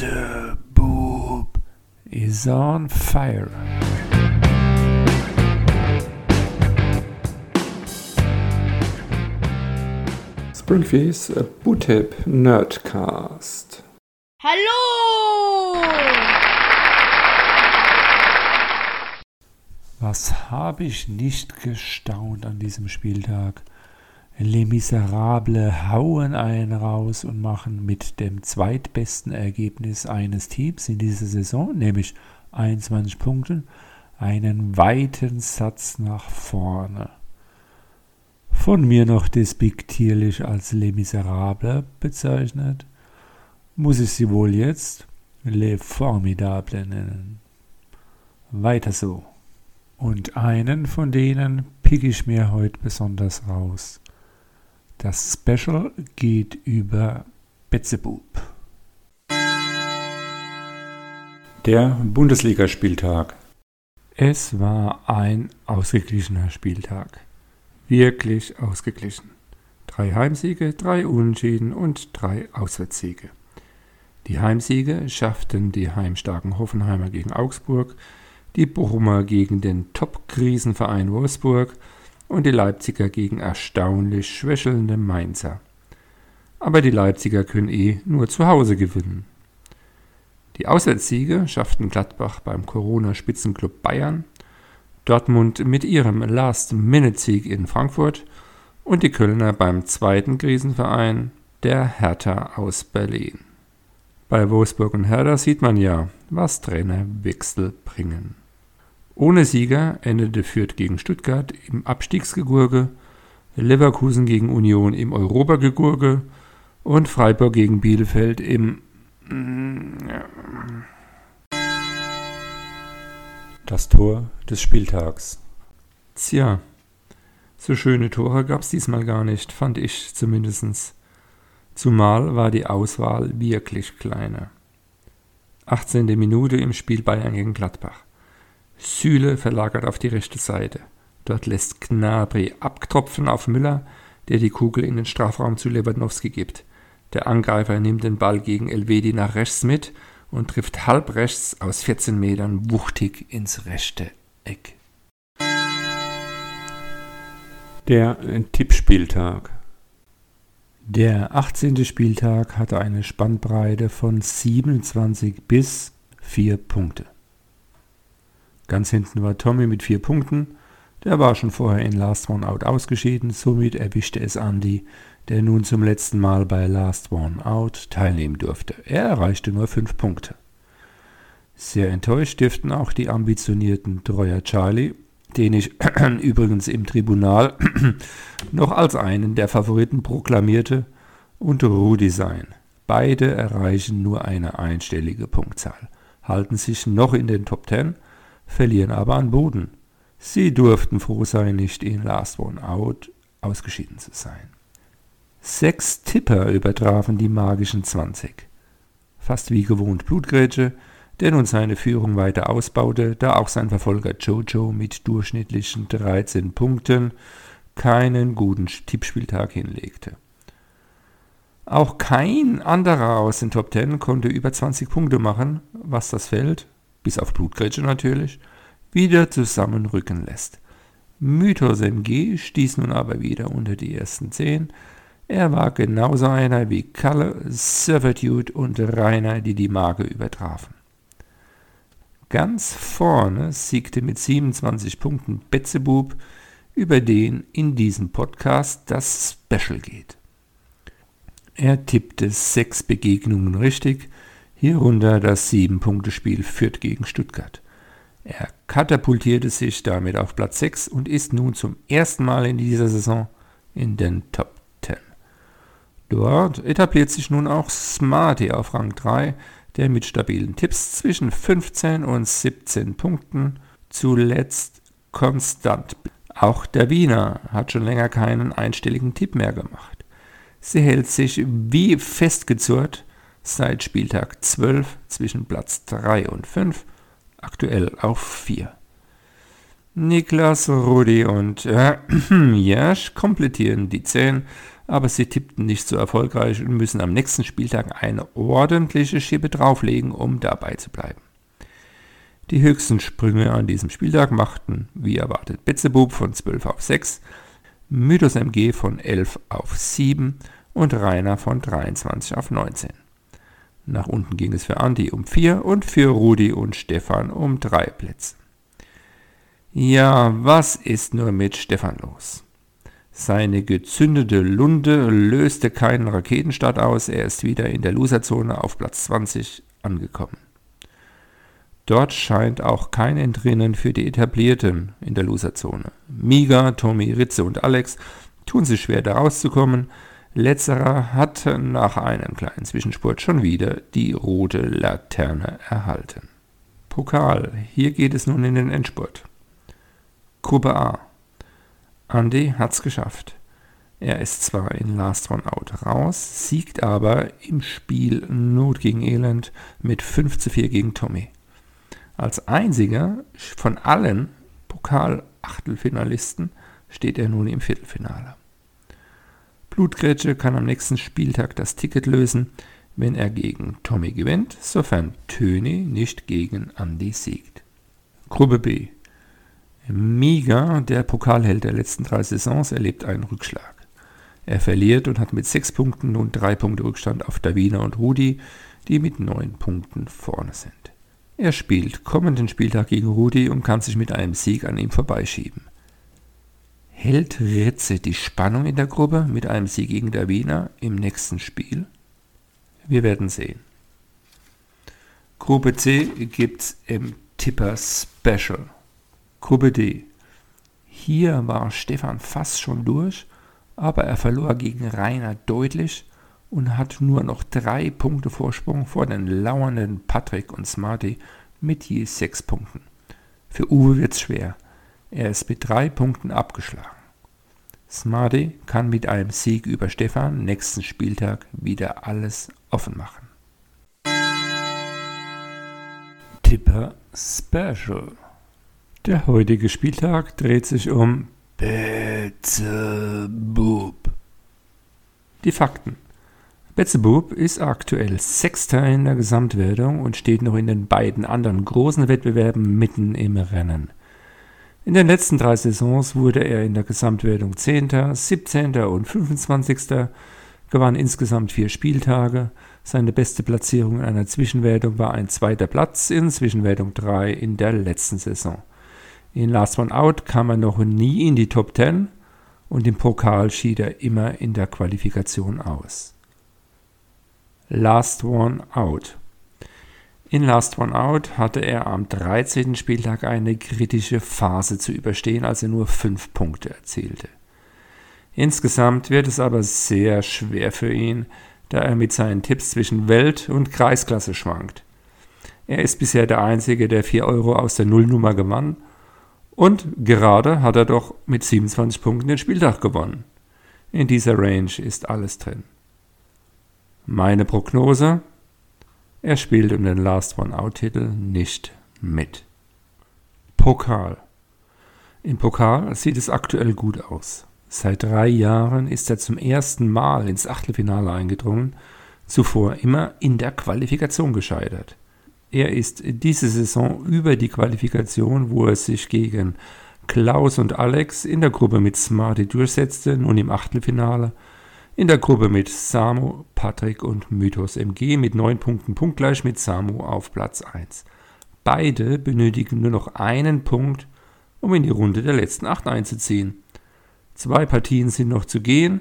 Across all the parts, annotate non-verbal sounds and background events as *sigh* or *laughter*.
Beelzebub is on fire. Springfields Bootip Nerdcast. Hallo! Was habe ich nicht gestaunt an diesem Spieltag? Les Miserables hauen einen raus und machen mit dem zweitbesten Ergebnis eines Teams in dieser Saison, nämlich 21 Punkten, einen weiten Satz nach vorne. Von mir noch despektierlich als Les Miserables bezeichnet, muss ich sie wohl jetzt Les Formidables nennen. Weiter so. Und einen von denen pick ich mir heute besonders raus. Das Special geht über Betzebub. Der Bundesligaspieltag. Es war ein ausgeglichener Spieltag. Wirklich ausgeglichen. Drei Heimsiege, drei Unentschieden und drei Auswärtssiege. Die Heimsiege schafften die heimstarken Hoffenheimer gegen Augsburg, die Bochumer gegen den Top-Krisenverein Wolfsburg und die Leipziger gegen erstaunlich schwächelnde Mainzer. Aber die Leipziger können eh nur zu Hause gewinnen. Die Auswärtssiege schafften Gladbach beim Corona-Spitzenclub Bayern, Dortmund mit ihrem Last-Minute-Sieg in Frankfurt und die Kölner beim zweiten Krisenverein, der Hertha aus Berlin. Bei Wolfsburg und Hertha sieht man ja, was Trainerwechsel bringen. Ohne Sieger endete Fürth gegen Stuttgart im Abstiegsgegurge, Leverkusen gegen Union im Europagegurge und Freiburg gegen Bielefeld im Das Tor des Spieltags. Tja, so schöne Tore gab's diesmal gar nicht, fand ich zumindest. Zumal war die Auswahl wirklich kleiner. 18. Minute im Spiel Bayern gegen Gladbach. Süle verlagert auf die rechte Seite. Dort lässt Gnabry abtropfen auf Müller, der die Kugel in den Strafraum zu Lewandowski gibt. Der Angreifer nimmt den Ball gegen Elvedi nach rechts mit und trifft halb rechts aus 14 Metern wuchtig ins rechte Eck. Der Tippspieltag. Der 18. Spieltag hatte eine Spannbreite von 27 bis 4 Punkte. Ganz hinten war Tommy mit 4 Punkten. Der war schon vorher in Last One Out ausgeschieden, somit erwischte es Andy, der nun zum letzten Mal bei Last One Out teilnehmen durfte. Er erreichte nur 5 Punkte. Sehr enttäuscht dürften auch die ambitionierten Treuer Charlie, den ich *clears throat* übrigens im Tribunal *clears throat* noch als einen der Favoriten proklamierte, und Rudi sein. Beide erreichen nur eine einstellige Punktzahl, halten sich noch in den Top 10 verlieren aber an Boden. Sie durften froh sein, nicht in Last One Out ausgeschieden zu sein. Sechs Tipper übertrafen die magischen 20. Fast wie gewohnt Blutgrätsche, der nun seine Führung weiter ausbaute, da auch sein Verfolger Jojo mit durchschnittlichen 13 Punkten keinen guten Tippspieltag hinlegte. Auch kein anderer aus den Top 10 konnte über 20 Punkte machen, was das Feld bis auf Blutgrätsche natürlich, wieder zusammenrücken lässt. Mythos MG stieß nun aber wieder unter die ersten zehn. Er war genauso einer wie Kalle, Servitude und Rainer, die die Marke übertrafen. Ganz vorne siegte mit 27 Punkten Betzebub, über den in diesem Podcast das Special geht. Er tippte sechs Begegnungen richtig, hierunter das Sieben-Punkte-Spiel Fürth gegen Stuttgart. Er katapultierte sich damit auf Platz 6 und ist nun zum ersten Mal in dieser Saison in den Top 10. Dort etabliert sich nun auch Smarty auf Rang 3, der mit stabilen Tipps zwischen 15 und 17 Punkten zuletzt konstant. Auch der Wiener hat schon länger keinen einstelligen Tipp mehr gemacht. Sie hält sich wie festgezurrt seit Spieltag 12 zwischen Platz 3 und 5, aktuell auf 4. Niklas, Rudi und äh, *clears throat* Jasch komplettieren die 10, aber sie tippten nicht so erfolgreich und müssen am nächsten Spieltag eine ordentliche Schippe drauflegen, um dabei zu bleiben. Die höchsten Sprünge an diesem Spieltag machten, wie erwartet, Betzebub von 12 auf 6, Mythos MG von 11 auf 7 und Rainer von 23 auf 19. Nach unten ging es für Andi um 4 und für Rudi und Stefan um 3 Plätze. Ja, was ist nur mit Stefan los? Seine gezündete Lunde löste keinen Raketenstart aus, er ist wieder in der Loserzone auf Platz 20 angekommen. Dort scheint auch kein Entrinnen für die Etablierten in der Loserzone. Miga, Tommy, Ritze und Alex tun sich schwer, da rauszukommen. Letzterer hat nach einem kleinen Zwischenspurt schon wieder die rote Laterne erhalten. Pokal, hier geht es nun in den Endspurt. Gruppe A. Andy hat's geschafft. Er ist zwar in Last One Out raus, siegt aber im Spiel Not gegen Elend mit 5 zu 4 gegen Tommy. Als einziger von allen Pokal-Achtelfinalisten steht er nun im Viertelfinale. Blutgrätsche kann am nächsten Spieltag das Ticket lösen, wenn er gegen Tommy gewinnt, sofern Töni nicht gegen Andy siegt. Gruppe B. Miga, der Pokalheld der letzten drei Saisons, erlebt einen Rückschlag. Er verliert und hat mit sechs Punkten nun drei Punkte Rückstand auf Davina und Rudi, die mit neun Punkten vorne sind. Er spielt kommenden Spieltag gegen Rudi und kann sich mit einem Sieg an ihm vorbeischieben. Hält Ritze die Spannung in der Gruppe mit einem Sieg gegen Davina im nächsten Spiel? Wir werden sehen. Gruppe C gibt's im Tipper Special. Gruppe D. Hier war Stefan fast schon durch, aber er verlor gegen Rainer deutlich und hat nur noch drei Punkte Vorsprung vor den lauernden Patrick und Smarty mit je sechs Punkten. Für Uwe wird's schwer. Er ist mit drei Punkten abgeschlagen. Smarty kann mit einem Sieg über Stefan nächsten Spieltag wieder alles offen machen. Tipper Special. Der heutige Spieltag dreht sich um Betzebub. Die Fakten. Betzebub ist aktuell Sechster in der Gesamtwertung und steht noch in den beiden anderen großen Wettbewerben mitten im Rennen. In den letzten drei Saisons wurde er in der Gesamtwertung 10., 17. und 25. gewann insgesamt vier Spieltage. Seine beste Platzierung in einer Zwischenwertung war ein zweiter Platz in Zwischenwertung 3 in der letzten Saison. In Last One Out kam er noch nie in die Top 10 und im Pokal schied er immer in der Qualifikation aus. Last One Out. In Last One Out hatte er am 13. Spieltag eine kritische Phase zu überstehen, als er nur 5 Punkte erzielte. Insgesamt wird es aber sehr schwer für ihn, da er mit seinen Tipps zwischen Welt- und Kreisklasse schwankt. Er ist bisher der Einzige, der 4 Euro aus der Nullnummer gewann und gerade hat er doch mit 27 Punkten den Spieltag gewonnen. In dieser Range ist alles drin. Meine Prognose? Er spielt um den Last One Out Titel nicht mit. Pokal. Im Pokal sieht es aktuell gut aus. Seit drei Jahren ist er zum ersten Mal ins Achtelfinale eingedrungen, zuvor immer in der Qualifikation gescheitert. Er ist diese Saison über die Qualifikation, wo er sich gegen Klaus und Alex in der Gruppe mit Smarty durchsetzte, nun im Achtelfinale in der Gruppe mit Samu, Patrick und Mythos MG mit 9 Punkten punktgleich mit Samu auf Platz 1. Beide benötigen nur noch einen Punkt, um in die Runde der letzten 8 einzuziehen. Zwei Partien sind noch zu gehen,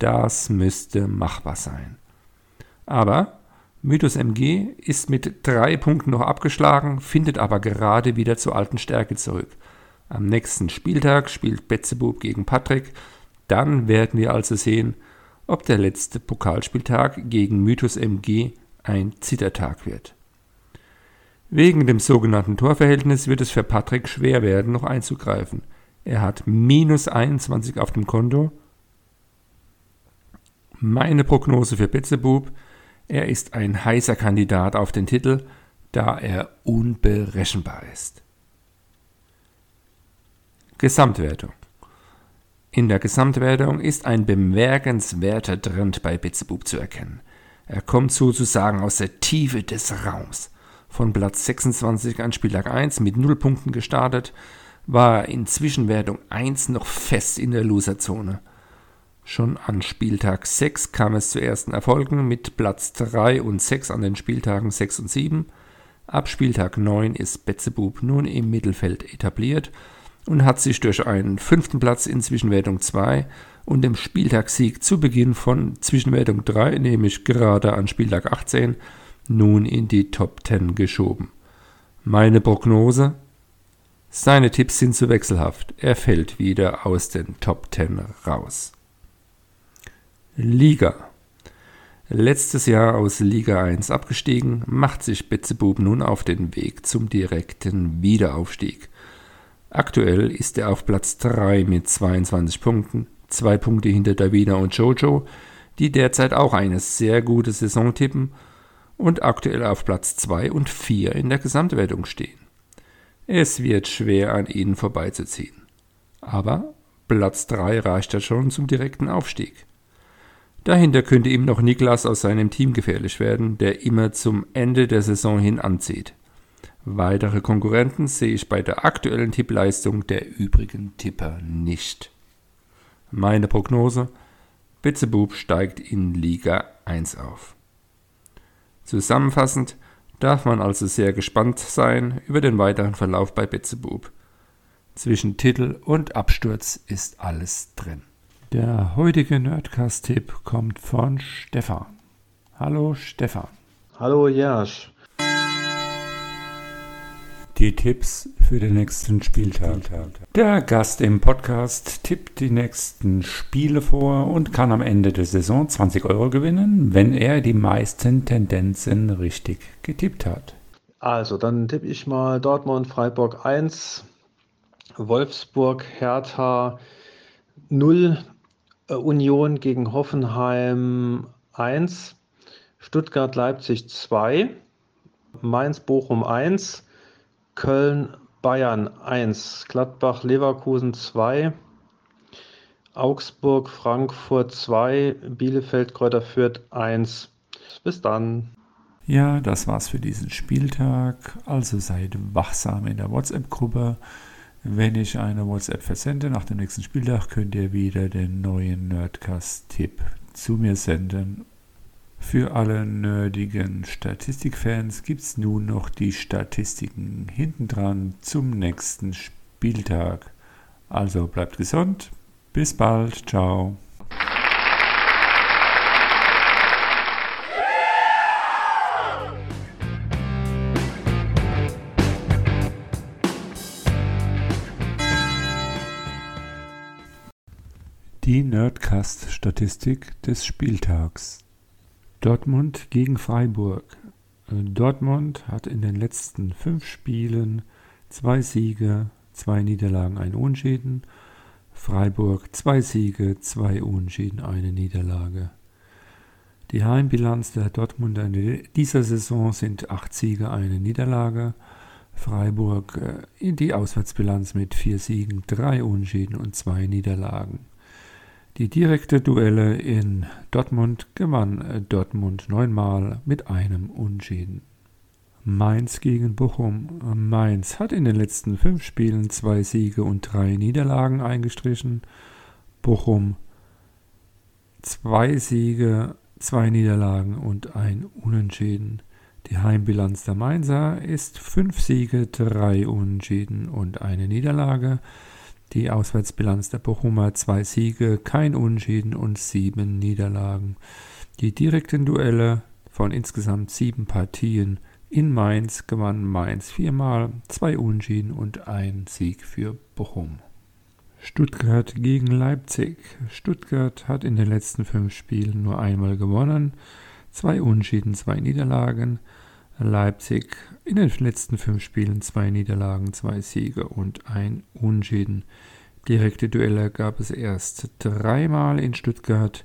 das müsste machbar sein. Aber Mythos MG ist mit drei Punkten noch abgeschlagen, findet aber gerade wieder zur alten Stärke zurück. Am nächsten Spieltag spielt Betzebub gegen Patrick. Dann werden wir also sehen, ob der letzte Pokalspieltag gegen Mythos MG ein Zittertag wird. Wegen dem sogenannten Torverhältnis wird es für Patrick schwer werden, noch einzugreifen. Er hat minus 21 auf dem Konto. Meine Prognose für Betzebub, er ist ein heißer Kandidat auf den Titel, da er unberechenbar ist. Gesamtwertung. In der Gesamtwertung ist ein bemerkenswerter Trend bei Betzebub zu erkennen. Er kommt sozusagen aus der Tiefe des Raums. Von Platz 26 an Spieltag 1 mit 0 Punkten gestartet, war er in Zwischenwertung 1 noch fest in der Loserzone. Schon an Spieltag 6 kam es zu ersten Erfolgen mit Platz 3 und 6 an den Spieltagen 6 und 7. Ab Spieltag 9 ist Betzebub nun im Mittelfeld etabliert und hat sich durch einen fünften Platz in Zwischenwertung 2 und dem Spieltagssieg zu Beginn von Zwischenwertung 3, nämlich gerade an Spieltag 18, nun in die Top 10 geschoben. Meine Prognose? Seine Tipps sind zu wechselhaft. Er fällt wieder aus den Top 10 raus. Liga. Letztes Jahr aus Liga 1 abgestiegen, macht sich Betzebub nun auf den Weg zum direkten Wiederaufstieg. Aktuell ist er auf Platz 3 mit 22 Punkten, zwei Punkte hinter Davina und Jojo, die derzeit auch eine sehr gute Saison tippen und aktuell auf Platz 2 und 4 in der Gesamtwertung stehen. Es wird schwer an ihnen vorbeizuziehen. Aber Platz 3 reicht ja schon zum direkten Aufstieg. Dahinter könnte ihm noch Niklas aus seinem Team gefährlich werden, der immer zum Ende der Saison hin anzieht. Weitere Konkurrenten sehe ich bei der aktuellen Tippleistung der übrigen Tipper nicht. Meine Prognose: Bitzebub steigt in Liga 1 auf. Zusammenfassend darf man also sehr gespannt sein über den weiteren Verlauf bei Bitzebub. Zwischen Titel und Absturz ist alles drin. Der heutige Nerdcast-Tipp kommt von Stefan. Hallo Stefan. Hallo Jasch. Die Tipps für den nächsten Spieltag. Der Gast im Podcast tippt die nächsten Spiele vor und kann am Ende der Saison 20 Euro gewinnen, wenn er die meisten Tendenzen richtig getippt hat. Also, dann tippe ich mal Dortmund, Freiburg 1, Wolfsburg, Hertha 0, äh, Union gegen Hoffenheim 1, Stuttgart, Leipzig 2, Mainz, Bochum 1, Köln, Bayern 1, Gladbach, Leverkusen 2, Augsburg, Frankfurt 2, Bielefeld, Kräuter Fürth 1. Bis dann. Ja, das war's für diesen Spieltag. Also seid wachsam in der WhatsApp-Gruppe. Wenn ich eine WhatsApp versende nach dem nächsten Spieltag, könnt ihr wieder den neuen Nerdcast-Tipp zu mir senden für alle nerdigen Statistikfans es nun noch die Statistiken hintendran zum nächsten Spieltag. Also bleibt gesund, bis bald, ciao. Die Nerdcast-Statistik des Spieltags. Dortmund gegen Freiburg. Äh, Dortmund hat in den letzten fünf Spielen zwei Siege, zwei Niederlagen, ein Unentschieden. Freiburg zwei Siege, zwei Unentschieden, eine Niederlage. Die Heimbilanz der Dortmunder in dieser Saison sind acht Siege, eine Niederlage. Freiburg äh, in die Auswärtsbilanz mit vier Siegen, drei Unentschieden und zwei Niederlagen. Die direkte Duelle in Dortmund gewann Dortmund neunmal mit einem Unentschieden. Mainz gegen Bochum. Mainz hat in den letzten fünf Spielen zwei Siege und drei Niederlagen eingestrichen. Bochum zwei Siege, zwei Niederlagen und ein Unentschieden. Die Heimbilanz der Mainzer ist fünf Siege, drei Unentschieden und eine Niederlage. Die Auswärtsbilanz der Bochumer zwei Siege, kein Unentschieden und sieben Niederlagen. Die direkten Duelle von insgesamt sieben Partien in Mainz gewann Mainz viermal, zwei Unentschieden und ein Sieg für Bochum. Stuttgart gegen Leipzig. Stuttgart hat in den letzten fünf Spielen nur einmal gewonnen, zwei Unentschieden, zwei Niederlagen. Leipzig in den letzten fünf Spielen zwei Niederlagen, zwei Siege und ein Unentschieden. Direkte Duelle gab es erst dreimal in Stuttgart.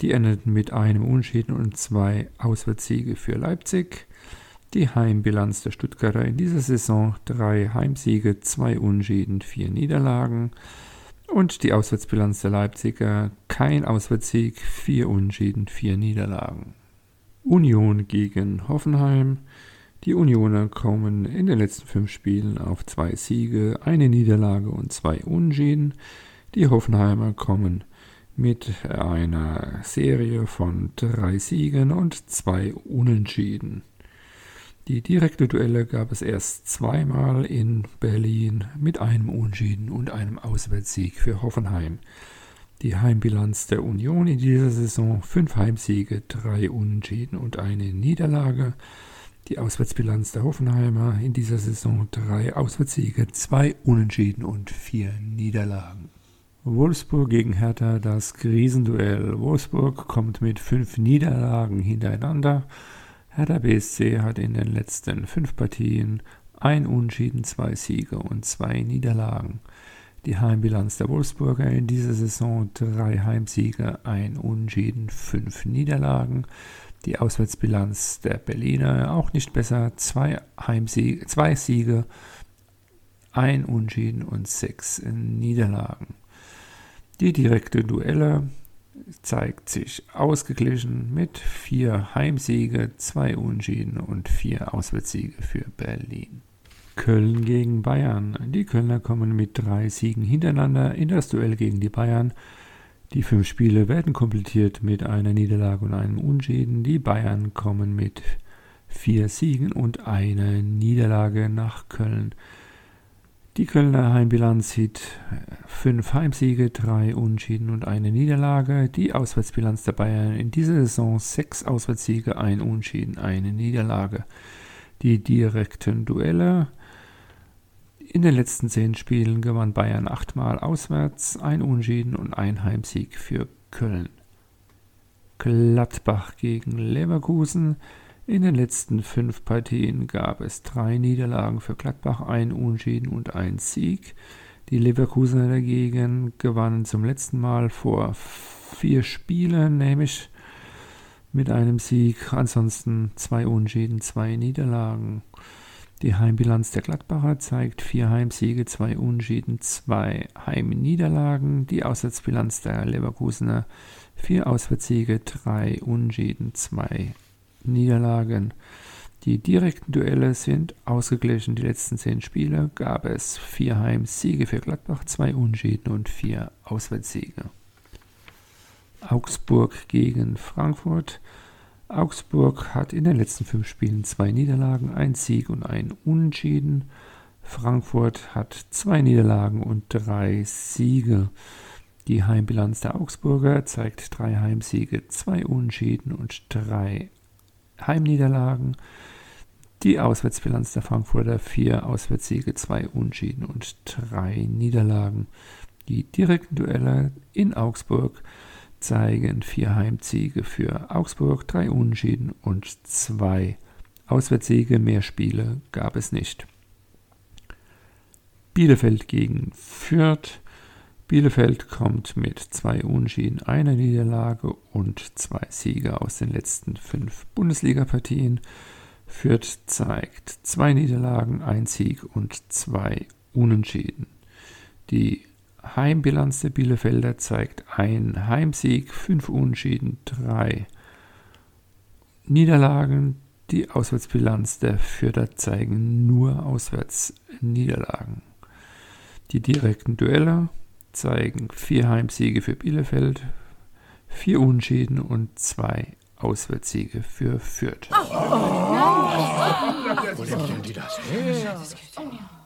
Die endeten mit einem Unentschieden und zwei Auswärtssiege für Leipzig. Die Heimbilanz der Stuttgarter in dieser Saison drei Heimsiege, zwei Unentschieden, vier Niederlagen. Und die Auswärtsbilanz der Leipziger, kein Auswärtssieg, vier Unentschieden, vier Niederlagen. Union gegen Hoffenheim. Die Unioner kommen in den letzten fünf Spielen auf zwei Siege, eine Niederlage und zwei Unentschieden. Die Hoffenheimer kommen mit einer Serie von drei Siegen und zwei Unentschieden. Die direkte Duelle gab es erst zweimal in Berlin mit einem Unentschieden und einem Auswärtssieg für Hoffenheim. Die Heimbilanz der Union in dieser Saison fünf Heimsiege, drei Unentschieden und eine Niederlage. Die Auswärtsbilanz der Hoffenheimer in dieser Saison drei Auswärtssiege, zwei Unentschieden und vier Niederlagen. Wolfsburg gegen Hertha, das Krisenduell. Wolfsburg kommt mit fünf Niederlagen hintereinander. Hertha BSC hat in den letzten fünf Partien ein Unschieden, zwei Siege und zwei Niederlagen. Die Heimbilanz der Wolfsburger in dieser Saison drei Heimsiege, ein Unschieden, fünf Niederlagen. Die Auswärtsbilanz der Berliner auch nicht besser, zwei, Heimsiege, zwei Siege, ein Unschieden und sechs Niederlagen. Die direkte Duelle zeigt sich ausgeglichen mit vier Heimsiege, zwei Unschieden und vier Auswärtssiege für Berlin. Köln gegen Bayern. Die Kölner kommen mit drei Siegen hintereinander in das Duell gegen die Bayern. Die fünf Spiele werden komplettiert mit einer Niederlage und einem Unschieden. Die Bayern kommen mit vier Siegen und einer Niederlage nach Köln. Die Kölner Heimbilanz sieht fünf Heimsiege, drei Unschieden und eine Niederlage. Die Auswärtsbilanz der Bayern in dieser Saison sechs Auswärtssiege, ein Unschieden, eine Niederlage. Die direkten Duelle. In den letzten zehn Spielen gewann Bayern achtmal auswärts, ein Unschieden und ein Heimsieg für Köln. Gladbach gegen Leverkusen. In den letzten fünf Partien gab es drei Niederlagen für Gladbach, ein Unschieden und ein Sieg. Die Leverkusener dagegen gewannen zum letzten Mal vor vier Spielen, nämlich mit einem Sieg, ansonsten zwei Unschieden, zwei Niederlagen. Die Heimbilanz der Gladbacher zeigt vier Heimsiege, zwei Unschieden, zwei Heimniederlagen. Die Auswärtsbilanz der Leverkusener vier Auswärtssiege, drei Unschieden, zwei Niederlagen. Die direkten Duelle sind ausgeglichen. Die letzten zehn Spiele gab es vier Heimsiege für Gladbach, zwei Unschieden und vier Auswärtssiege. Augsburg gegen Frankfurt. Augsburg hat in den letzten fünf Spielen zwei Niederlagen, ein Sieg und ein Unentschieden. Frankfurt hat zwei Niederlagen und drei Siege. Die Heimbilanz der Augsburger zeigt drei Heimsiege, zwei Unentschieden und drei Heimniederlagen. Die Auswärtsbilanz der Frankfurter vier Auswärtssiege, zwei Unschieden und drei Niederlagen. Die direkten Duelle in Augsburg zeigen vier Heimsiege für Augsburg, drei Unschieden und zwei Auswärtssiege. Mehr Spiele gab es nicht. Bielefeld gegen Fürth. Bielefeld kommt mit zwei Unschieden, einer Niederlage und zwei Siege aus den letzten fünf Bundesligapartien. Fürth zeigt zwei Niederlagen, ein Sieg und zwei Unentschieden. Die Heimbilanz der Bielefelder zeigt ein Heimsieg, fünf Unentschieden, drei Niederlagen. Die Auswärtsbilanz der Fürther zeigen nur Auswärtsniederlagen. Die direkten Duelle zeigen vier Heimsiege für Bielefeld, vier Unschäden und zwei Auswärtssiege für Fürth. Oh, oh, oh.